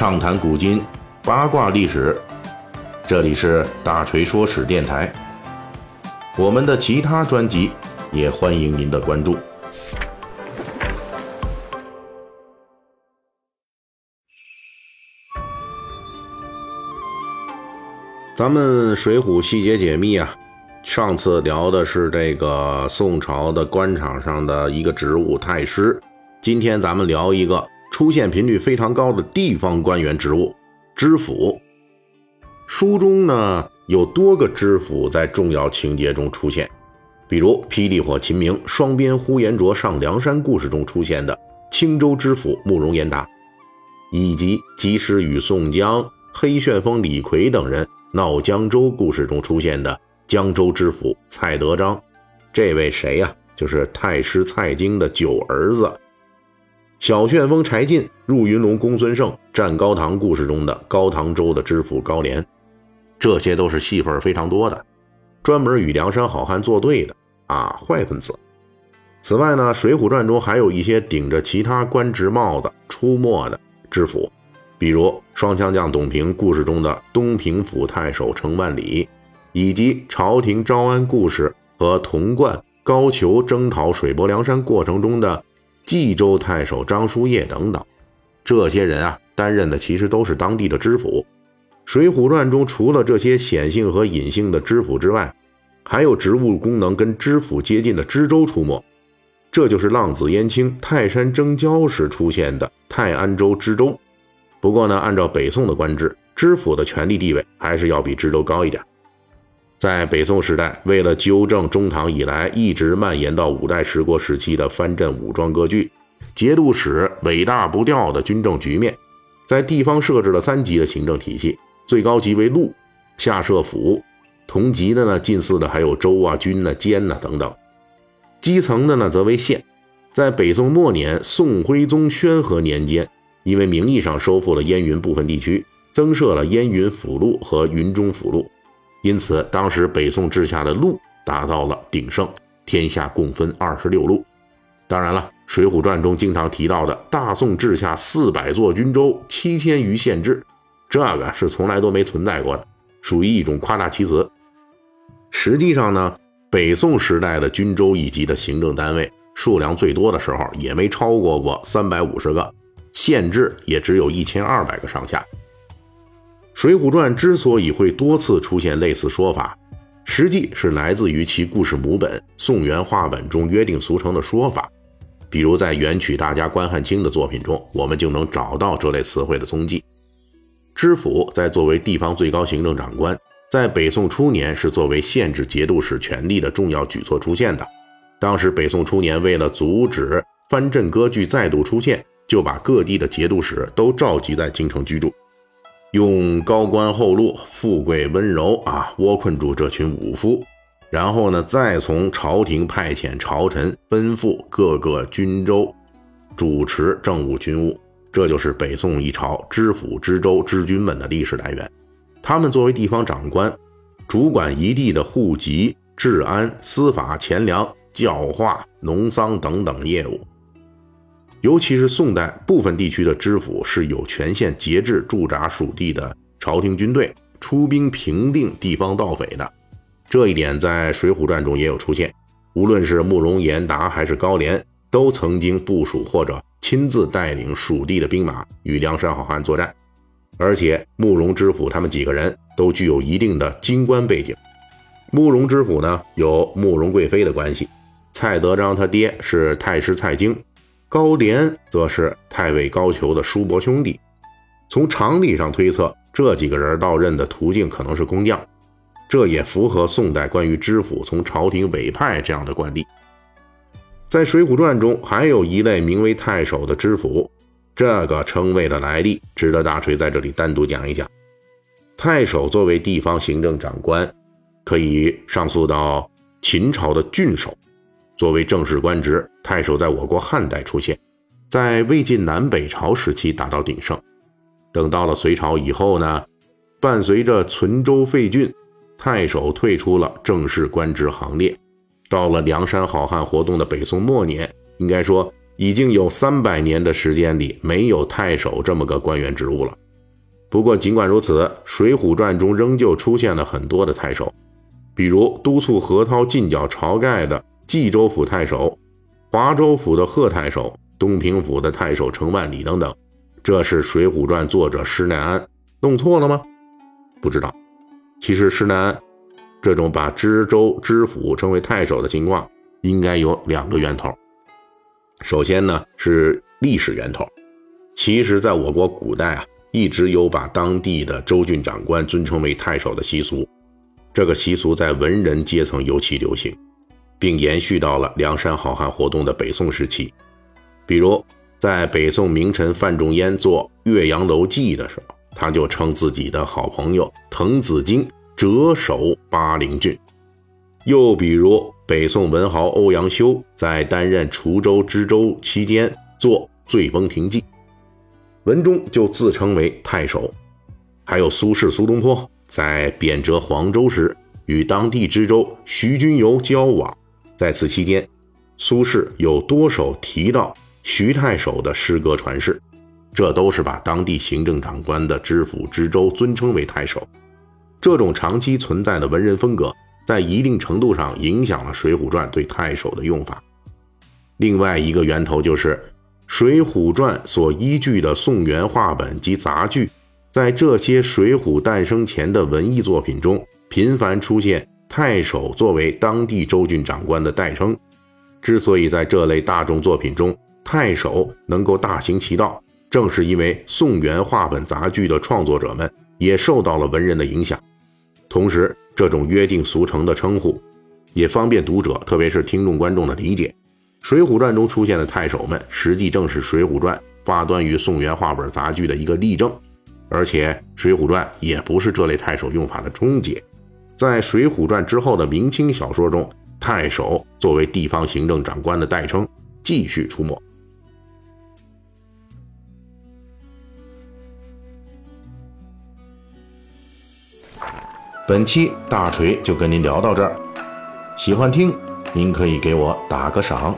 畅谈古今，八卦历史。这里是大锤说史电台。我们的其他专辑也欢迎您的关注。咱们《水浒》细节解密啊，上次聊的是这个宋朝的官场上的一个职务太师，今天咱们聊一个出现频率非常高的地方官员职务知府。书中呢有多个知府在重要情节中出现，比如霹雳火秦明、双鞭呼延灼上梁山故事中出现的青州知府慕容延达，以及及时雨宋江、黑旋风李逵等人。闹江州故事中出现的江州知府蔡德章，这位谁呀？就是太师蔡京的九儿子。小旋风柴进、入云龙公孙胜、战高唐故事中的高唐州的知府高廉，这些都是戏份非常多的，专门与梁山好汉作对的啊，坏分子。此外呢，《水浒传》中还有一些顶着其他官职帽子出没的知府。比如双枪将董平故事中的东平府太守程万里，以及朝廷招安故事和童贯、高俅征讨水泊梁山过程中的冀州太守张叔夜等等，这些人啊，担任的其实都是当地的知府。《水浒传》中除了这些显性和隐性的知府之外，还有职务功能跟知府接近的知州出没，这就是浪子燕青泰山征交时出现的泰安州知州。不过呢，按照北宋的官制，知府的权力地位还是要比知州高一点。在北宋时代，为了纠正中唐以来一直蔓延到五代十国时期的藩镇武装割据、节度使尾大不掉的军政局面，在地方设置了三级的行政体系，最高级为路，下设府，同级的呢，近似的还有州啊、军呐、监呐等等，基层的呢则为县。在北宋末年，宋徽宗宣和年间。因为名义上收复了燕云部分地区，增设了燕云府路和云中府路，因此当时北宋治下的路达到了鼎盛，天下共分二十六路。当然了，《水浒传》中经常提到的大宋治下四百座军州、七千余县制，这个是从来都没存在过的，属于一种夸大其词。实际上呢，北宋时代的军州一级的行政单位数量最多的时候，也没超过过三百五十个。县制也只有一千二百个上下。《水浒传》之所以会多次出现类似说法，实际是来自于其故事母本《宋元话本》中约定俗成的说法。比如在元曲大家关汉卿的作品中，我们就能找到这类词汇的踪迹。知府在作为地方最高行政长官，在北宋初年是作为限制节度使权力的重要举措出现的。当时北宋初年，为了阻止藩镇割据再度出现。就把各地的节度使都召集在京城居住，用高官厚禄、富贵温柔啊窝困住这群武夫，然后呢，再从朝廷派遣朝臣奔赴各个军州，主持政务军务。这就是北宋一朝知府、知州、知军们的历史来源。他们作为地方长官，主管一地的户籍、治安、司法、钱粮、教化、农桑等等业务。尤其是宋代部分地区的知府是有权限节制驻扎属地的朝廷军队，出兵平定地方盗匪的。这一点在《水浒传》中也有出现。无论是慕容延达还是高廉，都曾经部署或者亲自带领属地的兵马与梁山好汉作战。而且慕容知府他们几个人都具有一定的京官背景。慕容知府呢，有慕容贵妃的关系，蔡德章他爹是太师蔡京。高廉则是太尉高俅的叔伯兄弟，从常理上推测，这几个人到任的途径可能是工匠，这也符合宋代关于知府从朝廷委派这样的惯例。在《水浒传》中，还有一类名为太守的知府，这个称谓的来历值得大锤在这里单独讲一讲。太守作为地方行政长官，可以上诉到秦朝的郡守。作为正式官职，太守在我国汉代出现，在魏晋南北朝时期达到鼎盛。等到了隋朝以后呢，伴随着存州废郡，太守退出了正式官职行列。到了梁山好汉活动的北宋末年，应该说已经有三百年的时间里没有太守这么个官员职务了。不过尽管如此，《水浒传》中仍旧出现了很多的太守，比如督促何涛进剿晁盖的冀州府太守、华州府的贺太守、东平府的太守程万里等等。这是《水浒传》作者施耐庵弄错了吗？不知道。其实施耐庵这种把知州、知府称为太守的情况，应该有两个源头。首先呢是历史源头，其实在我国古代啊，一直有把当地的州郡长官尊称为太守的习俗。这个习俗在文人阶层尤其流行，并延续到了梁山好汉活动的北宋时期。比如在北宋名臣范仲淹做《岳阳楼记》的时候，他就称自己的好朋友滕子京谪守巴陵郡。又比如。北宋文豪欧阳修在担任滁州知州期间做《醉翁亭记》，文中就自称为太守。还有苏轼苏东坡在贬谪黄州时，与当地知州徐君游交往，在此期间，苏轼有多首提到徐太守的诗歌传世，这都是把当地行政长官的知府知州尊称为太守。这种长期存在的文人风格。在一定程度上影响了《水浒传》对太守的用法。另外一个源头就是《水浒传》所依据的宋元话本及杂剧，在这些水浒诞生前的文艺作品中，频繁出现太守作为当地州郡长官的代称。之所以在这类大众作品中，太守能够大行其道，正是因为宋元话本杂剧的创作者们也受到了文人的影响。同时，这种约定俗成的称呼，也方便读者，特别是听众观众的理解。《水浒传》中出现的太守们，实际正是《水浒传》发端于宋元话本杂剧的一个例证。而且，《水浒传》也不是这类太守用法的终结，在《水浒传》之后的明清小说中，太守作为地方行政长官的代称继续出没。本期大锤就跟您聊到这儿，喜欢听您可以给我打个赏。